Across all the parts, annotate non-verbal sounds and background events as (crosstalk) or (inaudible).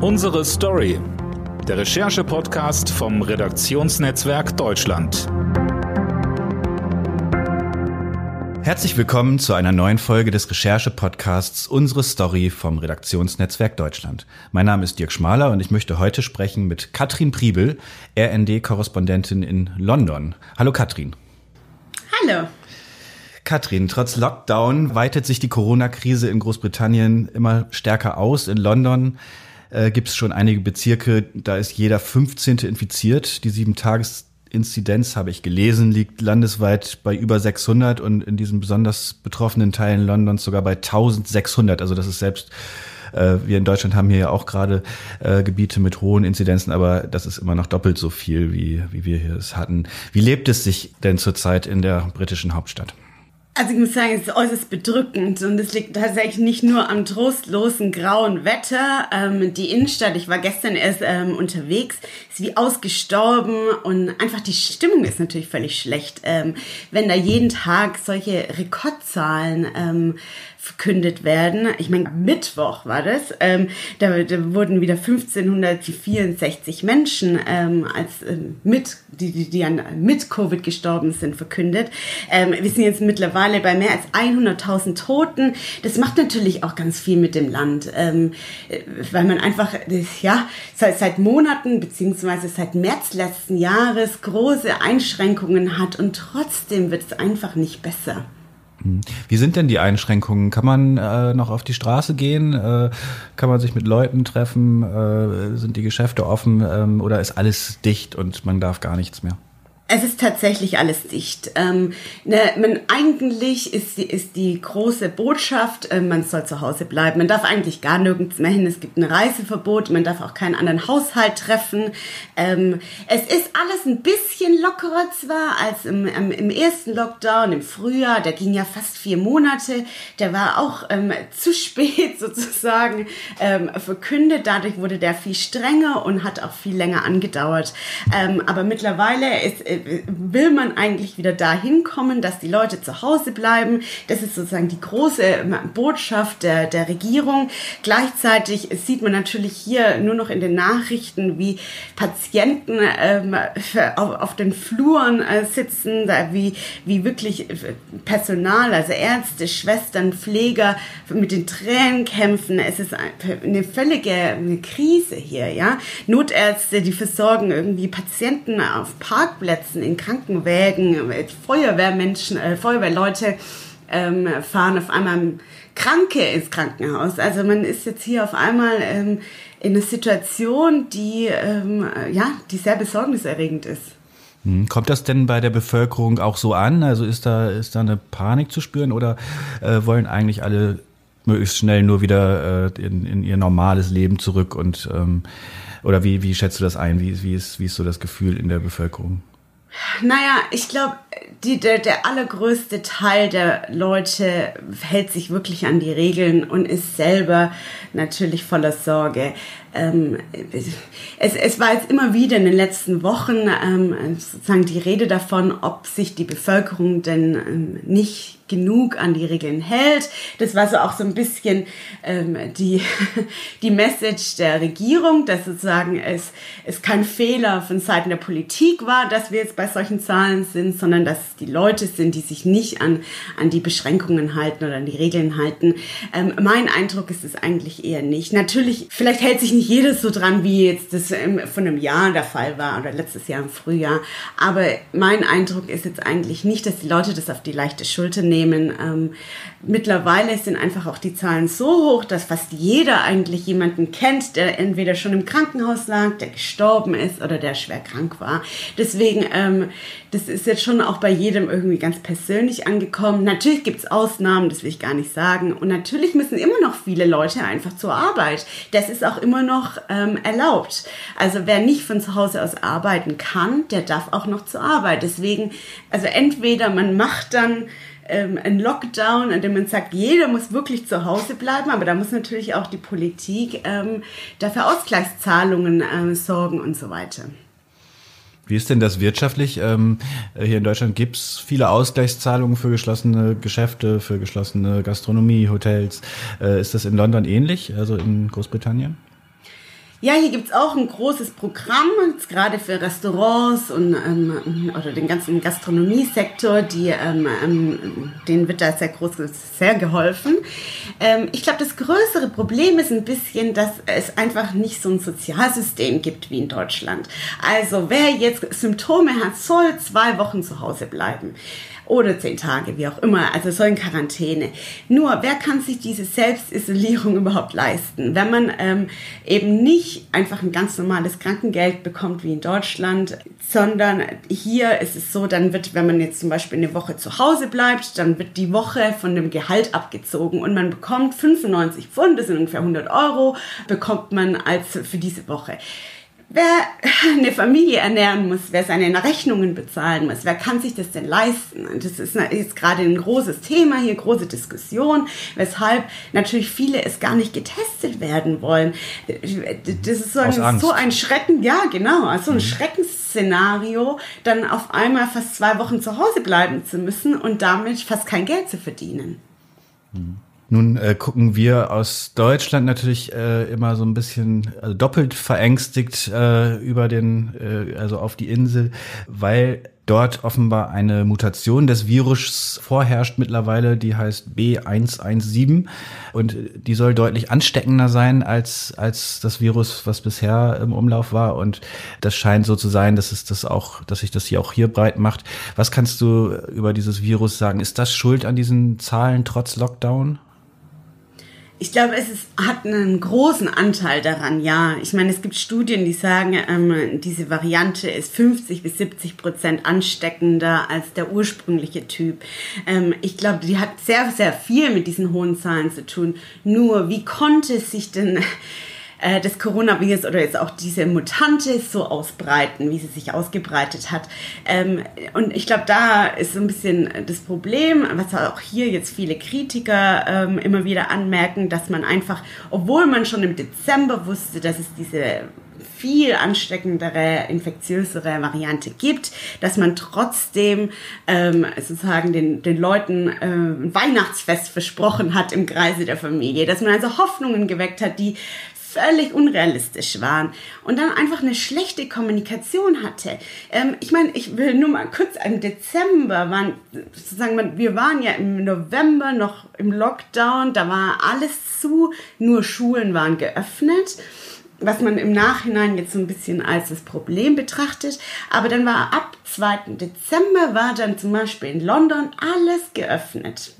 Unsere Story. Der Recherche-Podcast vom Redaktionsnetzwerk Deutschland. Herzlich willkommen zu einer neuen Folge des Recherche-Podcasts Unsere Story vom Redaktionsnetzwerk Deutschland. Mein Name ist Dirk Schmaler und ich möchte heute sprechen mit Katrin Priebel, RND-Korrespondentin in London. Hallo Katrin. Hallo. Katrin, trotz Lockdown weitet sich die Corona-Krise in Großbritannien immer stärker aus. In London äh, gibt es schon einige Bezirke, da ist jeder 15. infiziert. Die sieben Tages Inzidenz, habe ich gelesen, liegt landesweit bei über 600 und in diesen besonders betroffenen Teilen Londons sogar bei 1600. Also das ist selbst äh, wir in Deutschland haben hier ja auch gerade äh, Gebiete mit hohen Inzidenzen, aber das ist immer noch doppelt so viel, wie, wie wir hier es hatten. Wie lebt es sich denn zurzeit in der britischen Hauptstadt? Also ich muss sagen, es ist äußerst bedrückend und es liegt tatsächlich nicht nur am trostlosen grauen Wetter. Ähm, die Innenstadt, ich war gestern erst ähm, unterwegs, ist wie ausgestorben und einfach die Stimmung ist natürlich völlig schlecht. Ähm, wenn da jeden Tag solche Rekordzahlen ähm, verkündet werden. Ich meine, Mittwoch war das. Ähm, da, da, wurden wieder 1564 Menschen ähm, als ähm, mit, die, die, die an, mit Covid gestorben sind, verkündet. Ähm, wir sind jetzt mittlerweile bei mehr als 100.000 Toten. Das macht natürlich auch ganz viel mit dem Land, ähm, weil man einfach, ja, seit, seit Monaten beziehungsweise seit März letzten Jahres große Einschränkungen hat und trotzdem wird es einfach nicht besser. Wie sind denn die Einschränkungen? Kann man äh, noch auf die Straße gehen? Äh, kann man sich mit Leuten treffen? Äh, sind die Geschäfte offen? Ähm, oder ist alles dicht und man darf gar nichts mehr? Es ist tatsächlich alles dicht. Ähm, ne, man, eigentlich ist die, ist die große Botschaft, äh, man soll zu Hause bleiben. Man darf eigentlich gar nirgends mehr hin. Es gibt ein Reiseverbot. Man darf auch keinen anderen Haushalt treffen. Ähm, es ist alles ein bisschen lockerer zwar als im, im, im, ersten Lockdown im Frühjahr. Der ging ja fast vier Monate. Der war auch ähm, (laughs) zu spät sozusagen ähm, verkündet. Dadurch wurde der viel strenger und hat auch viel länger angedauert. Ähm, aber mittlerweile ist äh, will man eigentlich wieder dahin kommen, dass die Leute zu Hause bleiben. Das ist sozusagen die große ähm, Botschaft der, der Regierung. Gleichzeitig sieht man natürlich hier nur noch in den Nachrichten, wie Patienten ähm, auf, auf den Fluren äh, sitzen, wie, wie wirklich Personal, also Ärzte, Schwestern, Pfleger mit den Tränen kämpfen. Es ist eine völlige Krise hier, ja. Notärzte, die versorgen irgendwie Patienten auf Parkplätzen Einsätzen in Krankenwägen, Feuerwehrmenschen, äh, Feuerwehrleute ähm, fahren auf einmal Kranke ins Krankenhaus. Also man ist jetzt hier auf einmal ähm, in einer Situation, die ähm, ja, die sehr besorgniserregend ist. Hm, kommt das denn bei der Bevölkerung auch so an? Also ist da, ist da eine Panik zu spüren oder äh, wollen eigentlich alle möglichst schnell nur wieder äh, in, in ihr normales Leben zurück und ähm, oder wie, wie schätzt du das ein? Wie, wie, ist, wie ist so das Gefühl in der Bevölkerung? Naja, ich glaube, der, der allergrößte Teil der Leute hält sich wirklich an die Regeln und ist selber natürlich voller Sorge. Ähm, es, es war jetzt immer wieder in den letzten Wochen ähm, sozusagen die Rede davon, ob sich die Bevölkerung denn ähm, nicht genug an die Regeln hält. Das war so auch so ein bisschen ähm, die, (laughs) die Message der Regierung, dass sozusagen es, es kein Fehler von Seiten der Politik war, dass wir jetzt bei solchen Zahlen sind, sondern dass es die Leute sind, die sich nicht an, an die Beschränkungen halten oder an die Regeln halten. Ähm, mein Eindruck ist es eigentlich eher nicht. Natürlich, vielleicht hält sich nicht jedes so dran, wie jetzt das von einem Jahr der Fall war oder letztes Jahr im Frühjahr. Aber mein Eindruck ist jetzt eigentlich nicht, dass die Leute das auf die leichte Schulter nehmen. Ähm, mittlerweile sind einfach auch die Zahlen so hoch, dass fast jeder eigentlich jemanden kennt, der entweder schon im Krankenhaus lag, der gestorben ist oder der schwer krank war. Deswegen, ähm, das ist jetzt schon auch bei jedem irgendwie ganz persönlich angekommen. Natürlich gibt es Ausnahmen, das will ich gar nicht sagen. Und natürlich müssen immer noch viele Leute einfach zur Arbeit. Das ist auch immer noch ähm, erlaubt. Also wer nicht von zu Hause aus arbeiten kann, der darf auch noch zur Arbeit. Deswegen, also entweder man macht dann ähm, ein Lockdown, in dem man sagt, jeder muss wirklich zu Hause bleiben, aber da muss natürlich auch die Politik ähm, dafür Ausgleichszahlungen ähm, sorgen und so weiter. Wie ist denn das wirtschaftlich? Ähm, hier in Deutschland gibt es viele Ausgleichszahlungen für geschlossene Geschäfte, für geschlossene Gastronomie, Hotels. Äh, ist das in London ähnlich, also in Großbritannien? Ja, hier gibt's auch ein großes Programm, gerade für Restaurants und ähm, oder den ganzen Gastronomiesektor, die, ähm, ähm, denen wird da sehr groß sehr geholfen. Ähm, ich glaube, das größere Problem ist ein bisschen, dass es einfach nicht so ein Sozialsystem gibt wie in Deutschland. Also wer jetzt Symptome hat, soll zwei Wochen zu Hause bleiben oder zehn Tage, wie auch immer, also so in Quarantäne. Nur, wer kann sich diese Selbstisolierung überhaupt leisten, wenn man ähm, eben nicht einfach ein ganz normales Krankengeld bekommt wie in Deutschland, sondern hier ist es so, dann wird, wenn man jetzt zum Beispiel eine Woche zu Hause bleibt, dann wird die Woche von dem Gehalt abgezogen und man bekommt 95 Pfund, das sind ungefähr 100 Euro, bekommt man als für diese Woche. Wer eine Familie ernähren muss, wer seine Rechnungen bezahlen muss, wer kann sich das denn leisten? Und das ist jetzt gerade ein großes Thema hier, große Diskussion, weshalb natürlich viele es gar nicht getestet werden wollen. Das ist so ein, so ein Schrecken, ja genau, also ein mhm. Schreckensszenario, dann auf einmal fast zwei Wochen zu Hause bleiben zu müssen und damit fast kein Geld zu verdienen. Mhm. Nun äh, gucken wir aus Deutschland natürlich äh, immer so ein bisschen also doppelt verängstigt äh, über den, äh, also auf die Insel, weil dort offenbar eine Mutation des Virus vorherrscht mittlerweile, die heißt B117 und die soll deutlich ansteckender sein als als das Virus, was bisher im Umlauf war und das scheint so zu sein, dass es das auch, dass sich das hier auch hier breit macht. Was kannst du über dieses Virus sagen? Ist das schuld an diesen Zahlen trotz Lockdown? Ich glaube, es ist, hat einen großen Anteil daran, ja. Ich meine, es gibt Studien, die sagen, ähm, diese Variante ist 50 bis 70 Prozent ansteckender als der ursprüngliche Typ. Ähm, ich glaube, die hat sehr, sehr viel mit diesen hohen Zahlen zu tun. Nur, wie konnte sich denn äh, des Coronavirus oder jetzt auch diese Mutante so ausbreiten, wie sie sich ausgebreitet hat. Ähm, und ich glaube, da ist so ein bisschen das Problem, was auch hier jetzt viele Kritiker ähm, immer wieder anmerken, dass man einfach, obwohl man schon im Dezember wusste, dass es diese viel ansteckendere, infektiösere Variante gibt, dass man trotzdem ähm, sozusagen den, den Leuten ähm, Weihnachtsfest versprochen hat im Kreise der Familie, dass man also Hoffnungen geweckt hat, die völlig unrealistisch waren und dann einfach eine schlechte Kommunikation hatte. Ähm, ich meine, ich will nur mal kurz, im Dezember waren, sozusagen, wir waren ja im November noch im Lockdown, da war alles zu, nur Schulen waren geöffnet was man im Nachhinein jetzt so ein bisschen als das Problem betrachtet. Aber dann war ab 2. Dezember war dann zum Beispiel in London alles geöffnet.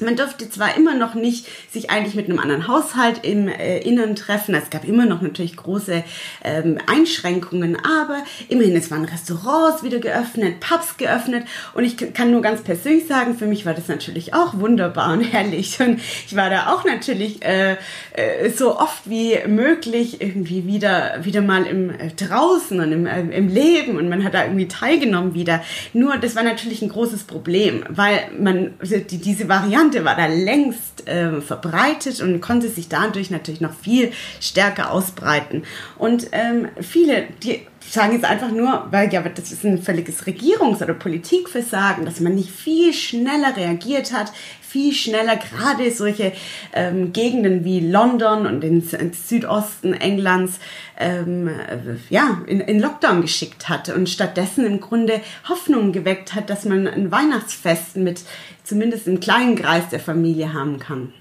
Man durfte zwar immer noch nicht sich eigentlich mit einem anderen Haushalt im äh, Innern treffen, es gab immer noch natürlich große ähm, Einschränkungen, aber immerhin, es waren Restaurants wieder geöffnet, Pubs geöffnet und ich kann nur ganz persönlich sagen, für mich war das natürlich auch wunderbar und (laughs) herrlich und ich war da auch natürlich äh, äh, so oft wie möglich irgendwie wieder, wieder mal im äh, draußen und im, äh, im Leben und man hat da irgendwie teilgenommen wieder. Nur das war natürlich ein großes Problem, weil man die, diese Variante Variante war da längst äh, verbreitet und konnte sich dadurch natürlich noch viel stärker ausbreiten. Und ähm, viele, die sagen jetzt einfach nur, weil ja, das ist ein völliges Regierungs- oder Politikversagen, dass man nicht viel schneller reagiert hat, viel schneller gerade solche ähm, Gegenden wie London und den Südosten Englands ähm, äh, ja, in, in Lockdown geschickt hat und stattdessen im Grunde Hoffnung geweckt hat, dass man ein Weihnachtsfest mit zumindest im kleinen Kreis der Familie haben kann.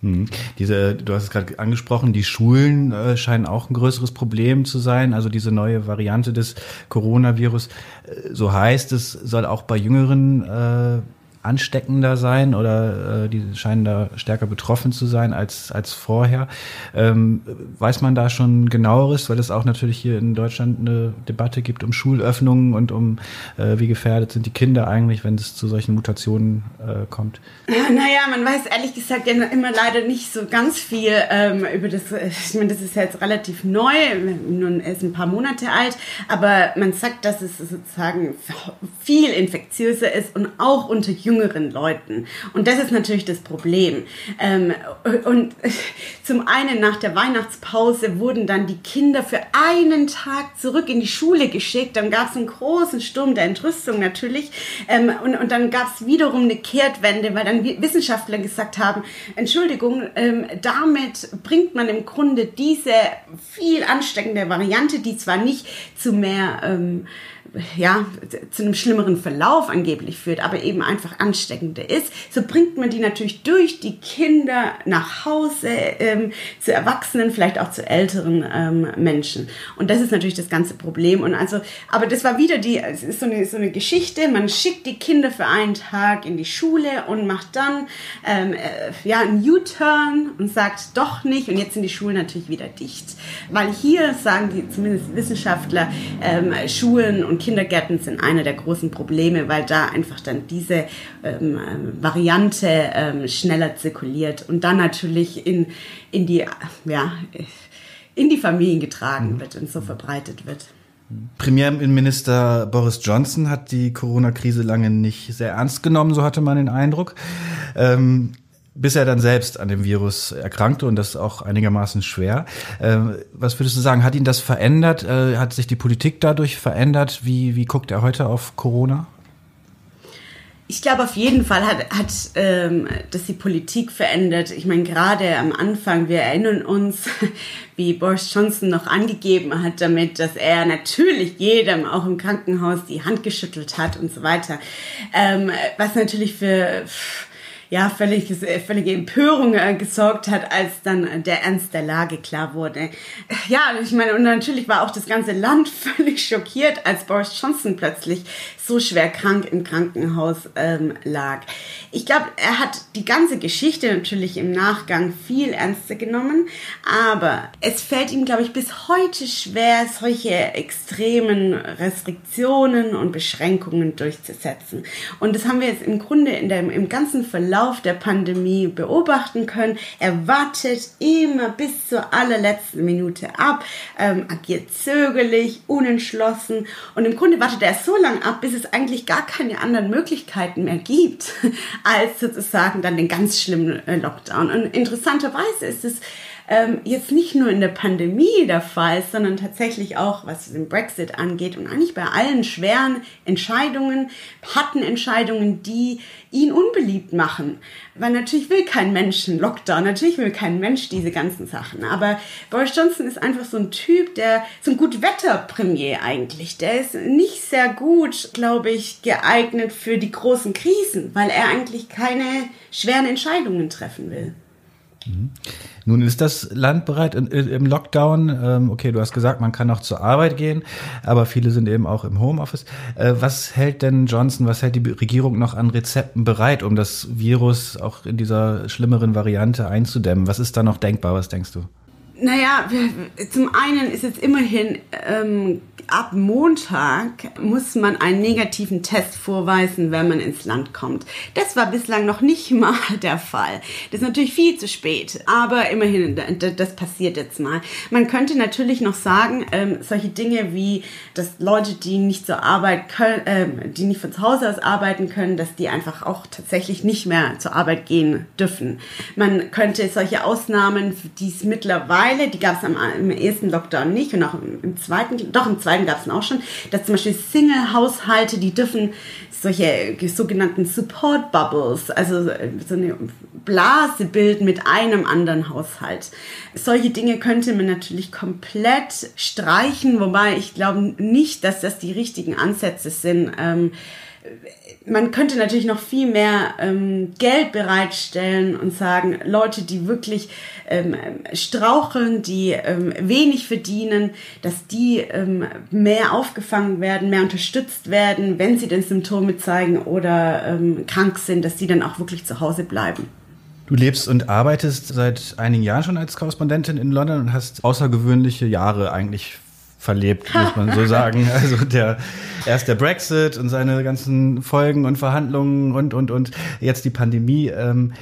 Hm. Diese, du hast es gerade angesprochen, die Schulen äh, scheinen auch ein größeres Problem zu sein. Also diese neue Variante des Coronavirus, äh, so heißt es, soll auch bei jüngeren äh, ansteckender sein oder äh, die scheinen da stärker betroffen zu sein als, als vorher. Ähm, weiß man da schon genaueres, weil es auch natürlich hier in Deutschland eine Debatte gibt um Schulöffnungen und um äh, wie gefährdet sind die Kinder eigentlich, wenn es zu solchen Mutationen äh, kommt? Naja, man weiß ehrlich gesagt ja immer leider nicht so ganz viel ähm, über das. Ich meine, das ist ja jetzt relativ neu, nun ist ein paar Monate alt, aber man sagt, dass es sozusagen viel infektiöser ist und auch unter Jugendlichen jüngeren Leuten. Und das ist natürlich das Problem. Ähm, und (laughs) zum einen nach der Weihnachtspause wurden dann die Kinder für einen Tag zurück in die Schule geschickt. Dann gab es einen großen Sturm der Entrüstung natürlich. Ähm, und, und dann gab es wiederum eine Kehrtwende, weil dann Wissenschaftler gesagt haben, Entschuldigung, ähm, damit bringt man im Grunde diese viel ansteckende Variante, die zwar nicht zu mehr ähm, ja, zu einem schlimmeren Verlauf angeblich führt, aber eben einfach ansteckender ist, so bringt man die natürlich durch die Kinder nach Hause ähm, zu Erwachsenen, vielleicht auch zu älteren ähm, Menschen. Und das ist natürlich das ganze Problem. Und also, aber das war wieder die, es ist so eine, so eine Geschichte, man schickt die Kinder für einen Tag in die Schule und macht dann ähm, äh, ja, einen U-Turn und sagt doch nicht und jetzt sind die Schulen natürlich wieder dicht. Weil hier sagen die zumindest Wissenschaftler, ähm, Schulen und Kindergärten sind einer der großen Probleme, weil da einfach dann diese ähm, ähm, Variante ähm, schneller zirkuliert und dann natürlich in, in, die, ja, in die Familien getragen mhm. wird und so verbreitet wird. Premierminister Boris Johnson hat die Corona-Krise lange nicht sehr ernst genommen, so hatte man den Eindruck. Ähm, bis er dann selbst an dem Virus erkrankte und das auch einigermaßen schwer. Äh, was würdest du sagen, hat ihn das verändert? Äh, hat sich die Politik dadurch verändert? Wie, wie guckt er heute auf Corona? Ich glaube auf jeden Fall hat, hat ähm, das die Politik verändert. Ich meine, gerade am Anfang, wir erinnern uns, (laughs) wie Boris Johnson noch angegeben hat damit, dass er natürlich jedem, auch im Krankenhaus, die Hand geschüttelt hat und so weiter. Ähm, was natürlich für... Pff, ja, völlig, völlige Empörung äh, gesorgt hat, als dann der Ernst der Lage klar wurde. Ja, ich meine, und natürlich war auch das ganze Land (laughs) völlig schockiert, als Boris Johnson plötzlich so schwer krank im Krankenhaus ähm, lag. Ich glaube, er hat die ganze Geschichte natürlich im Nachgang viel ernster genommen, aber es fällt ihm, glaube ich, bis heute schwer, solche extremen Restriktionen und Beschränkungen durchzusetzen. Und das haben wir jetzt im Grunde in der, im ganzen Verlauf der Pandemie beobachten können. Er wartet immer bis zur allerletzten Minute ab, ähm, agiert zögerlich, unentschlossen und im Grunde wartet er so lange ab, bis es eigentlich gar keine anderen Möglichkeiten mehr gibt, (laughs) als sozusagen dann den ganz schlimmen äh, Lockdown. Und interessanterweise ist es ähm, jetzt nicht nur in der Pandemie der Fall, sondern tatsächlich auch, was den Brexit angeht und eigentlich bei allen schweren Entscheidungen, harten Entscheidungen, die ihn unbeliebt machen. Weil natürlich will kein Mensch einen Lockdown, natürlich will kein Mensch diese ganzen Sachen. Aber Boris Johnson ist einfach so ein Typ, der so ein Gutwetter-Premier eigentlich. Der ist nicht sehr gut, glaube ich, geeignet für die großen Krisen, weil er eigentlich keine schweren Entscheidungen treffen will. Mhm. Nun ist das Land bereit im Lockdown. Ähm, okay, du hast gesagt, man kann auch zur Arbeit gehen, aber viele sind eben auch im Homeoffice. Äh, was hält denn Johnson, was hält die Regierung noch an Rezepten bereit, um das Virus auch in dieser schlimmeren Variante einzudämmen? Was ist da noch denkbar? Was denkst du? Naja, zum einen ist es immerhin ähm, ab Montag muss man einen negativen Test vorweisen, wenn man ins Land kommt. Das war bislang noch nicht (laughs) mal der Fall. Das ist natürlich viel zu spät, aber immerhin, das passiert jetzt mal. Man könnte natürlich noch sagen, ähm, solche Dinge wie, dass Leute, die nicht zur Arbeit können, äh, die nicht von zu Hause aus arbeiten können, dass die einfach auch tatsächlich nicht mehr zur Arbeit gehen dürfen. Man könnte solche Ausnahmen, die es mittlerweile, die gab es im ersten Lockdown nicht und auch im, im zweiten, doch im zweiten gab es auch schon, dass zum Beispiel Single-Haushalte, die dürfen solche sogenannten Support Bubbles, also so eine Blase bilden mit einem anderen Haushalt. Solche Dinge könnte man natürlich komplett streichen, wobei ich glaube nicht, dass das die richtigen Ansätze sind. Ähm, man könnte natürlich noch viel mehr ähm, Geld bereitstellen und sagen, Leute, die wirklich ähm, straucheln, die ähm, wenig verdienen, dass die ähm, mehr aufgefangen werden, mehr unterstützt werden, wenn sie denn Symptome zeigen oder ähm, krank sind, dass die dann auch wirklich zu Hause bleiben. Du lebst und arbeitest seit einigen Jahren schon als Korrespondentin in London und hast außergewöhnliche Jahre eigentlich verlebt, (laughs) muss man so sagen. Also der erst der Brexit und seine ganzen Folgen und Verhandlungen und und und jetzt die Pandemie. Ähm,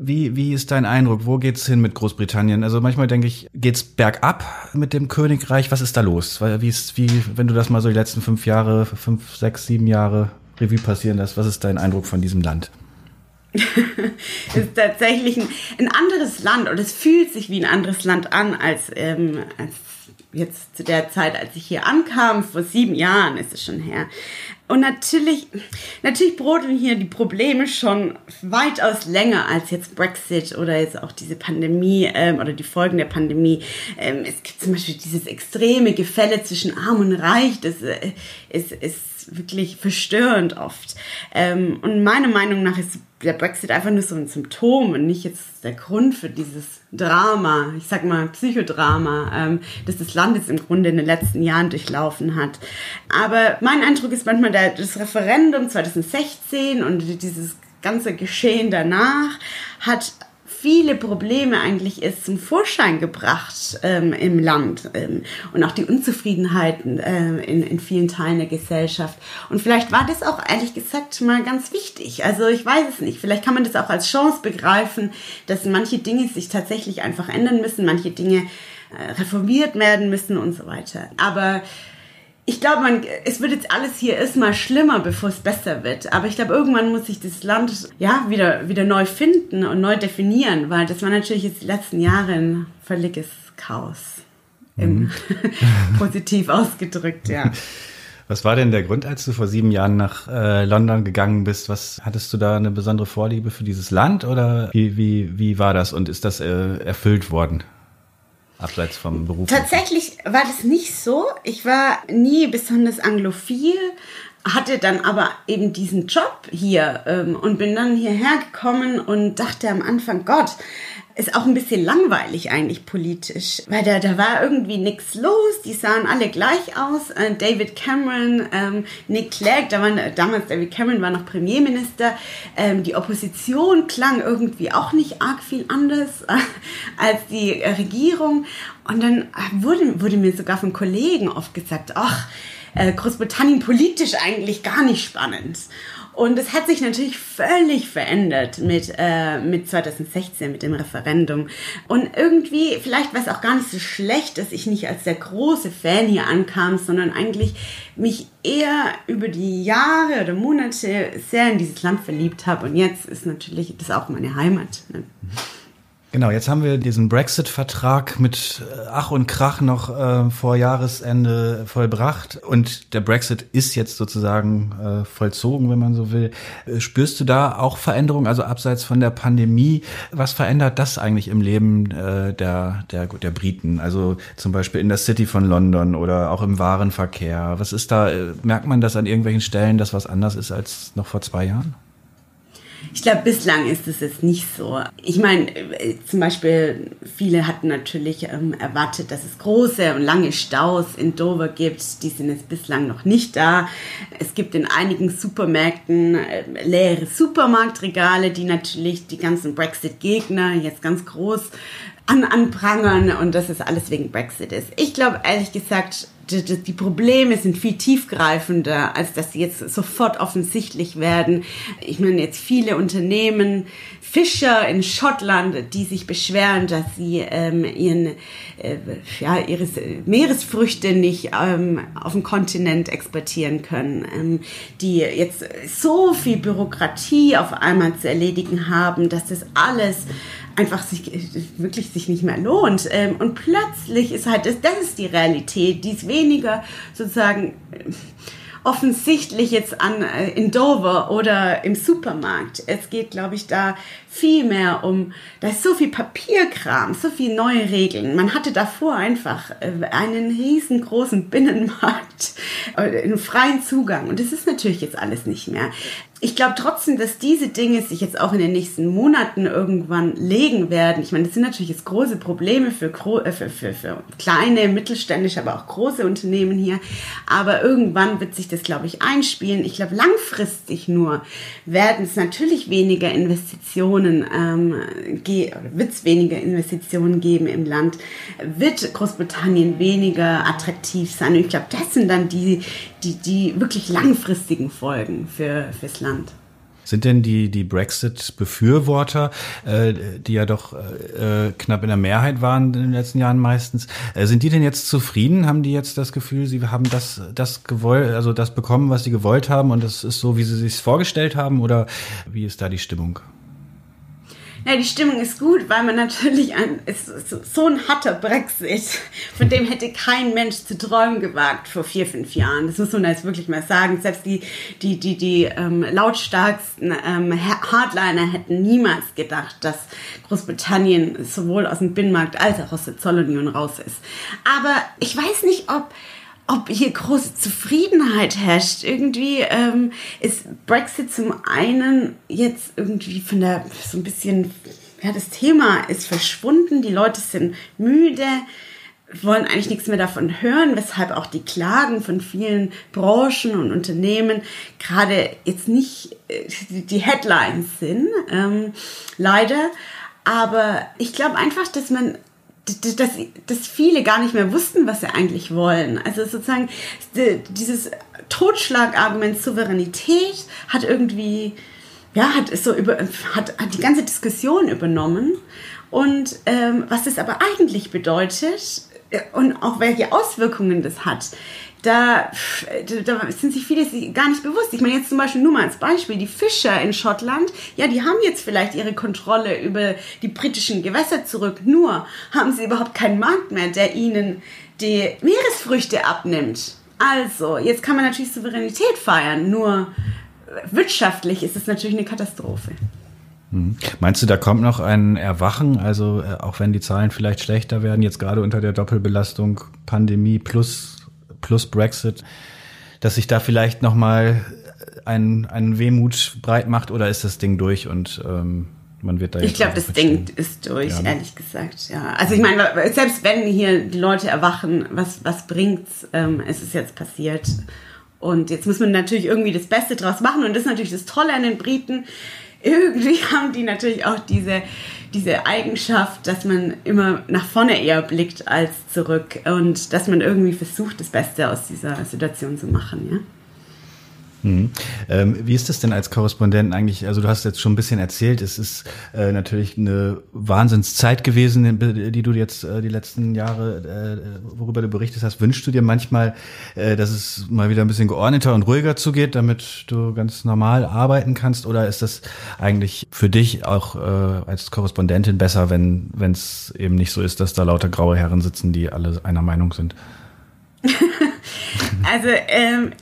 wie, wie ist dein Eindruck? Wo geht's hin mit Großbritannien? Also manchmal denke ich, geht's bergab mit dem Königreich? Was ist da los? Wie ist, wie, wenn du das mal so die letzten fünf Jahre, fünf, sechs, sieben Jahre Revue passieren lässt. Was ist dein Eindruck von diesem Land? (laughs) es ist tatsächlich ein, ein, anderes Land und es fühlt sich wie ein anderes Land an als, ähm, als jetzt zu der Zeit, als ich hier ankam, vor sieben Jahren ist es schon her. Und natürlich, natürlich brodeln hier die Probleme schon weitaus länger als jetzt Brexit oder jetzt auch diese Pandemie ähm, oder die Folgen der Pandemie. Ähm, es gibt zum Beispiel dieses extreme Gefälle zwischen Arm und Reich. Das äh, ist, ist wirklich verstörend oft. Ähm, und meiner Meinung nach ist der Brexit einfach nur so ein Symptom und nicht jetzt der Grund für dieses Drama, ich sag mal Psychodrama, ähm, das das Land jetzt im Grunde in den letzten Jahren durchlaufen hat. Aber mein Eindruck ist manchmal, der, das Referendum 2016 und dieses ganze Geschehen danach hat viele Probleme eigentlich ist zum Vorschein gebracht ähm, im Land ähm, und auch die Unzufriedenheiten ähm, in, in vielen Teilen der Gesellschaft. Und vielleicht war das auch ehrlich gesagt mal ganz wichtig. Also ich weiß es nicht. Vielleicht kann man das auch als Chance begreifen, dass manche Dinge sich tatsächlich einfach ändern müssen, manche Dinge äh, reformiert werden müssen und so weiter. Aber ich glaube, man, es wird jetzt alles hier erstmal schlimmer, bevor es besser wird. Aber ich glaube, irgendwann muss sich das Land ja wieder, wieder neu finden und neu definieren, weil das war natürlich jetzt die letzten Jahre ein völliges Chaos. Mhm. (laughs) positiv ausgedrückt, ja. (laughs) Was war denn der Grund, als du vor sieben Jahren nach äh, London gegangen bist? Was hattest du da eine besondere Vorliebe für dieses Land oder wie, wie, wie war das und ist das äh, erfüllt worden? Abseits vom Beruf? Tatsächlich war das nicht so. Ich war nie besonders anglophil, hatte dann aber eben diesen Job hier ähm, und bin dann hierher gekommen und dachte am Anfang, Gott, ist auch ein bisschen langweilig eigentlich politisch, weil da, da war irgendwie nichts los, die sahen alle gleich aus. Äh, David Cameron, ähm, Nick Clegg, da waren, damals David Cameron war noch Premierminister, ähm, die Opposition klang irgendwie auch nicht arg viel anders äh, als die Regierung. Und dann wurde, wurde mir sogar von Kollegen oft gesagt, ach, äh, Großbritannien politisch eigentlich gar nicht spannend. Und es hat sich natürlich völlig verändert mit, äh, mit 2016, mit dem Referendum. Und irgendwie, vielleicht war es auch gar nicht so schlecht, dass ich nicht als der große Fan hier ankam, sondern eigentlich mich eher über die Jahre oder Monate sehr in dieses Land verliebt habe. Und jetzt ist natürlich das auch meine Heimat. Ne? Genau, jetzt haben wir diesen Brexit-Vertrag mit äh, Ach und Krach noch äh, vor Jahresende vollbracht und der Brexit ist jetzt sozusagen äh, vollzogen, wenn man so will. Äh, spürst du da auch Veränderungen, also abseits von der Pandemie? Was verändert das eigentlich im Leben äh, der, der, der Briten? Also zum Beispiel in der City von London oder auch im Warenverkehr. Was ist da, äh, merkt man das an irgendwelchen Stellen, dass was anders ist als noch vor zwei Jahren? Ich glaube, bislang ist es jetzt nicht so. Ich meine, äh, zum Beispiel, viele hatten natürlich ähm, erwartet, dass es große und lange Staus in Dover gibt. Die sind jetzt bislang noch nicht da. Es gibt in einigen Supermärkten äh, leere Supermarktregale, die natürlich die ganzen Brexit-Gegner jetzt ganz groß an anprangern und dass es alles wegen Brexit ist. Ich glaube, ehrlich gesagt, die, die, Probleme sind viel tiefgreifender, als dass sie jetzt sofort offensichtlich werden. Ich meine, jetzt viele Unternehmen, Fischer in Schottland, die sich beschweren, dass sie ähm, ihren, äh, ja, ihre Meeresfrüchte nicht ähm, auf dem Kontinent exportieren können, ähm, die jetzt so viel Bürokratie auf einmal zu erledigen haben, dass das alles einfach sich, wirklich sich nicht mehr lohnt. Ähm, und plötzlich ist halt, das, das ist die Realität, die ist weniger sozusagen offensichtlich jetzt an äh, in Dover oder im Supermarkt. Es geht, glaube ich, da viel mehr um, da ist so viel Papierkram, so viel neue Regeln. Man hatte davor einfach äh, einen riesengroßen Binnenmarkt, äh, einen freien Zugang. Und das ist natürlich jetzt alles nicht mehr ich glaube trotzdem, dass diese Dinge sich jetzt auch in den nächsten Monaten irgendwann legen werden. Ich meine, das sind natürlich jetzt große Probleme für, äh, für, für, für kleine, mittelständische, aber auch große Unternehmen hier. Aber irgendwann wird sich das, glaube ich, einspielen. Ich glaube, langfristig nur werden es natürlich weniger Investitionen, ähm, wird es weniger Investitionen geben im Land, wird Großbritannien weniger attraktiv sein. Und ich glaube, das sind dann die, die, die wirklich langfristigen Folgen für, fürs Land. Sind denn die, die Brexit-Befürworter, äh, die ja doch äh, knapp in der Mehrheit waren in den letzten Jahren meistens, äh, sind die denn jetzt zufrieden? Haben die jetzt das Gefühl, sie haben das, das gewollt, also das bekommen, was sie gewollt haben und das ist so, wie sie sich vorgestellt haben? Oder wie ist da die Stimmung? Ja, die Stimmung ist gut, weil man natürlich ein, ist so ein harter Brexit, von dem hätte kein Mensch zu träumen gewagt vor vier, fünf Jahren. Das muss man jetzt wirklich mal sagen. Selbst die, die, die, die ähm, lautstarksten ähm, Hardliner hätten niemals gedacht, dass Großbritannien sowohl aus dem Binnenmarkt als auch aus der Zollunion raus ist. Aber ich weiß nicht, ob ob hier große Zufriedenheit herrscht. Irgendwie ähm, ist Brexit zum einen jetzt irgendwie von der so ein bisschen, ja, das Thema ist verschwunden, die Leute sind müde, wollen eigentlich nichts mehr davon hören, weshalb auch die Klagen von vielen Branchen und Unternehmen gerade jetzt nicht äh, die Headlines sind, ähm, leider. Aber ich glaube einfach, dass man dass, dass viele gar nicht mehr wussten, was sie eigentlich wollen. Also sozusagen dieses Totschlagargument Souveränität hat irgendwie, ja, hat so über, hat, hat die ganze Diskussion übernommen. Und ähm, was das aber eigentlich bedeutet äh, und auch welche Auswirkungen das hat, da, da sind sich viele gar nicht bewusst. Ich meine jetzt zum Beispiel nur mal als Beispiel, die Fischer in Schottland, ja, die haben jetzt vielleicht ihre Kontrolle über die britischen Gewässer zurück, nur haben sie überhaupt keinen Markt mehr, der ihnen die Meeresfrüchte abnimmt. Also, jetzt kann man natürlich Souveränität feiern, nur wirtschaftlich ist es natürlich eine Katastrophe. Hm. Meinst du, da kommt noch ein Erwachen? Also äh, auch wenn die Zahlen vielleicht schlechter werden, jetzt gerade unter der Doppelbelastung Pandemie plus plus Brexit, dass sich da vielleicht nochmal ein, ein Wehmut breit macht oder ist das Ding durch und ähm, man wird da Ich glaube, das Ding ist durch, ja, ne? ehrlich gesagt, ja. Also ich meine, selbst wenn hier die Leute erwachen, was, was bringt's? Ähm, es ist jetzt passiert. Und jetzt muss man natürlich irgendwie das Beste draus machen. Und das ist natürlich das Tolle an den Briten. Irgendwie (laughs) haben die natürlich auch diese diese Eigenschaft, dass man immer nach vorne eher blickt als zurück und dass man irgendwie versucht, das Beste aus dieser Situation zu machen, ja. Mhm. Ähm, wie ist das denn als Korrespondent eigentlich? Also du hast jetzt schon ein bisschen erzählt, es ist äh, natürlich eine Wahnsinnszeit gewesen, die du jetzt äh, die letzten Jahre, äh, worüber du berichtet hast. Wünschst du dir manchmal, äh, dass es mal wieder ein bisschen geordneter und ruhiger zugeht, damit du ganz normal arbeiten kannst? Oder ist das eigentlich für dich auch äh, als Korrespondentin besser, wenn es eben nicht so ist, dass da lauter graue Herren sitzen, die alle einer Meinung sind? (laughs) also ähm,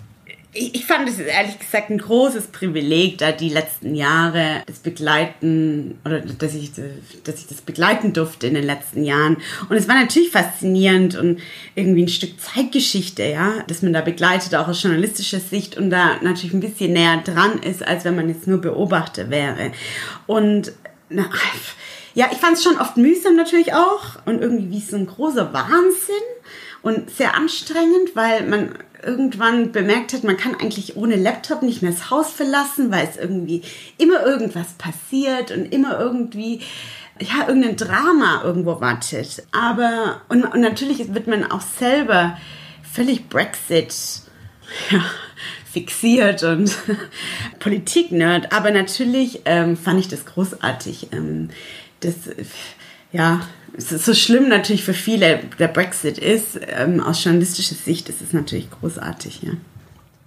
ich, fand es ehrlich gesagt ein großes Privileg, da die letzten Jahre das begleiten oder dass ich, dass ich das begleiten durfte in den letzten Jahren. Und es war natürlich faszinierend und irgendwie ein Stück Zeitgeschichte, ja, dass man da begleitet, auch aus journalistischer Sicht und da natürlich ein bisschen näher dran ist, als wenn man jetzt nur Beobachter wäre. Und na, ja, ich fand es schon oft mühsam natürlich auch und irgendwie wie so ein großer Wahnsinn und sehr anstrengend, weil man irgendwann bemerkt hat, man kann eigentlich ohne Laptop nicht mehr das Haus verlassen, weil es irgendwie immer irgendwas passiert und immer irgendwie ja, irgendein Drama irgendwo wartet. Aber, und, und natürlich wird man auch selber völlig Brexit (laughs) ja, fixiert und (laughs) Politik-Nerd. Aber natürlich ähm, fand ich das großartig. Ähm, das, ja, es ist so schlimm natürlich für viele der Brexit ist. Ähm, aus journalistischer Sicht ist es natürlich großartig, ja.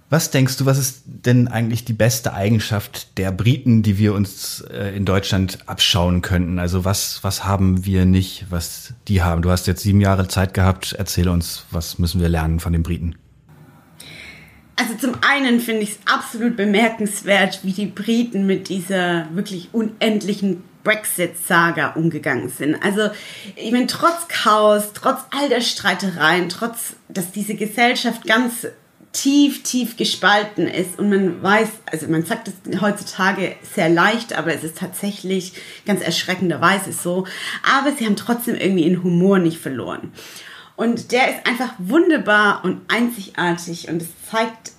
Was denkst du, was ist denn eigentlich die beste Eigenschaft der Briten, die wir uns äh, in Deutschland abschauen könnten? Also was, was haben wir nicht, was die haben? Du hast jetzt sieben Jahre Zeit gehabt. Erzähle uns, was müssen wir lernen von den Briten? Also zum einen finde ich es absolut bemerkenswert, wie die Briten mit dieser wirklich unendlichen Brexit-Saga umgegangen sind. Also, ich meine, trotz Chaos, trotz all der Streitereien, trotz, dass diese Gesellschaft ganz tief, tief gespalten ist und man weiß, also man sagt es heutzutage sehr leicht, aber es ist tatsächlich ganz erschreckenderweise so. Aber sie haben trotzdem irgendwie ihren Humor nicht verloren. Und der ist einfach wunderbar und einzigartig und es zeigt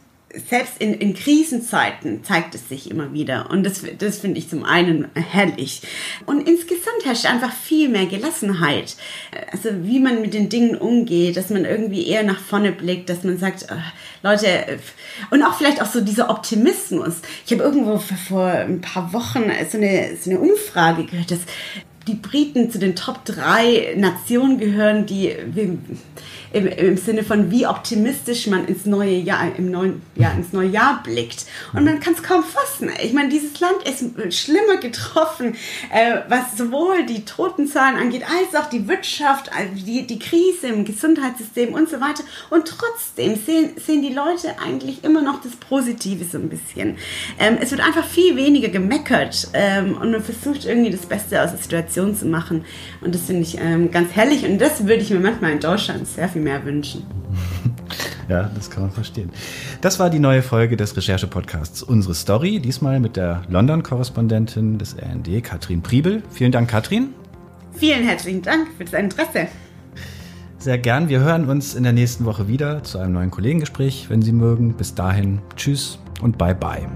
selbst in, in Krisenzeiten zeigt es sich immer wieder. Und das, das finde ich zum einen herrlich. Und insgesamt herrscht einfach viel mehr Gelassenheit. Also wie man mit den Dingen umgeht, dass man irgendwie eher nach vorne blickt, dass man sagt, äh, Leute, und auch vielleicht auch so dieser Optimismus. Ich habe irgendwo vor ein paar Wochen so eine, so eine Umfrage gehört, dass die Briten zu den Top 3 Nationen gehören, die im, im Sinne von wie optimistisch man ins neue Jahr, im neuen Jahr, ins neue Jahr blickt. Und man kann es kaum fassen. Ich meine, dieses Land ist schlimmer getroffen, äh, was sowohl die Totenzahlen angeht, als auch die Wirtschaft, die, die Krise im Gesundheitssystem und so weiter. Und trotzdem sehen, sehen die Leute eigentlich immer noch das Positive so ein bisschen. Ähm, es wird einfach viel weniger gemeckert ähm, und man versucht irgendwie das Beste aus der Situation zu machen. Und das finde ich ähm, ganz herrlich und das würde ich mir manchmal in Deutschland sehr viel mehr wünschen. (laughs) Ja, das kann man verstehen. Das war die neue Folge des Recherche-Podcasts Unsere Story, diesmal mit der London-Korrespondentin des RND, Katrin Priebel. Vielen Dank, Katrin. Vielen herzlichen Dank für das Interesse. Sehr gern. Wir hören uns in der nächsten Woche wieder zu einem neuen Kollegengespräch, wenn Sie mögen. Bis dahin, tschüss und bye bye.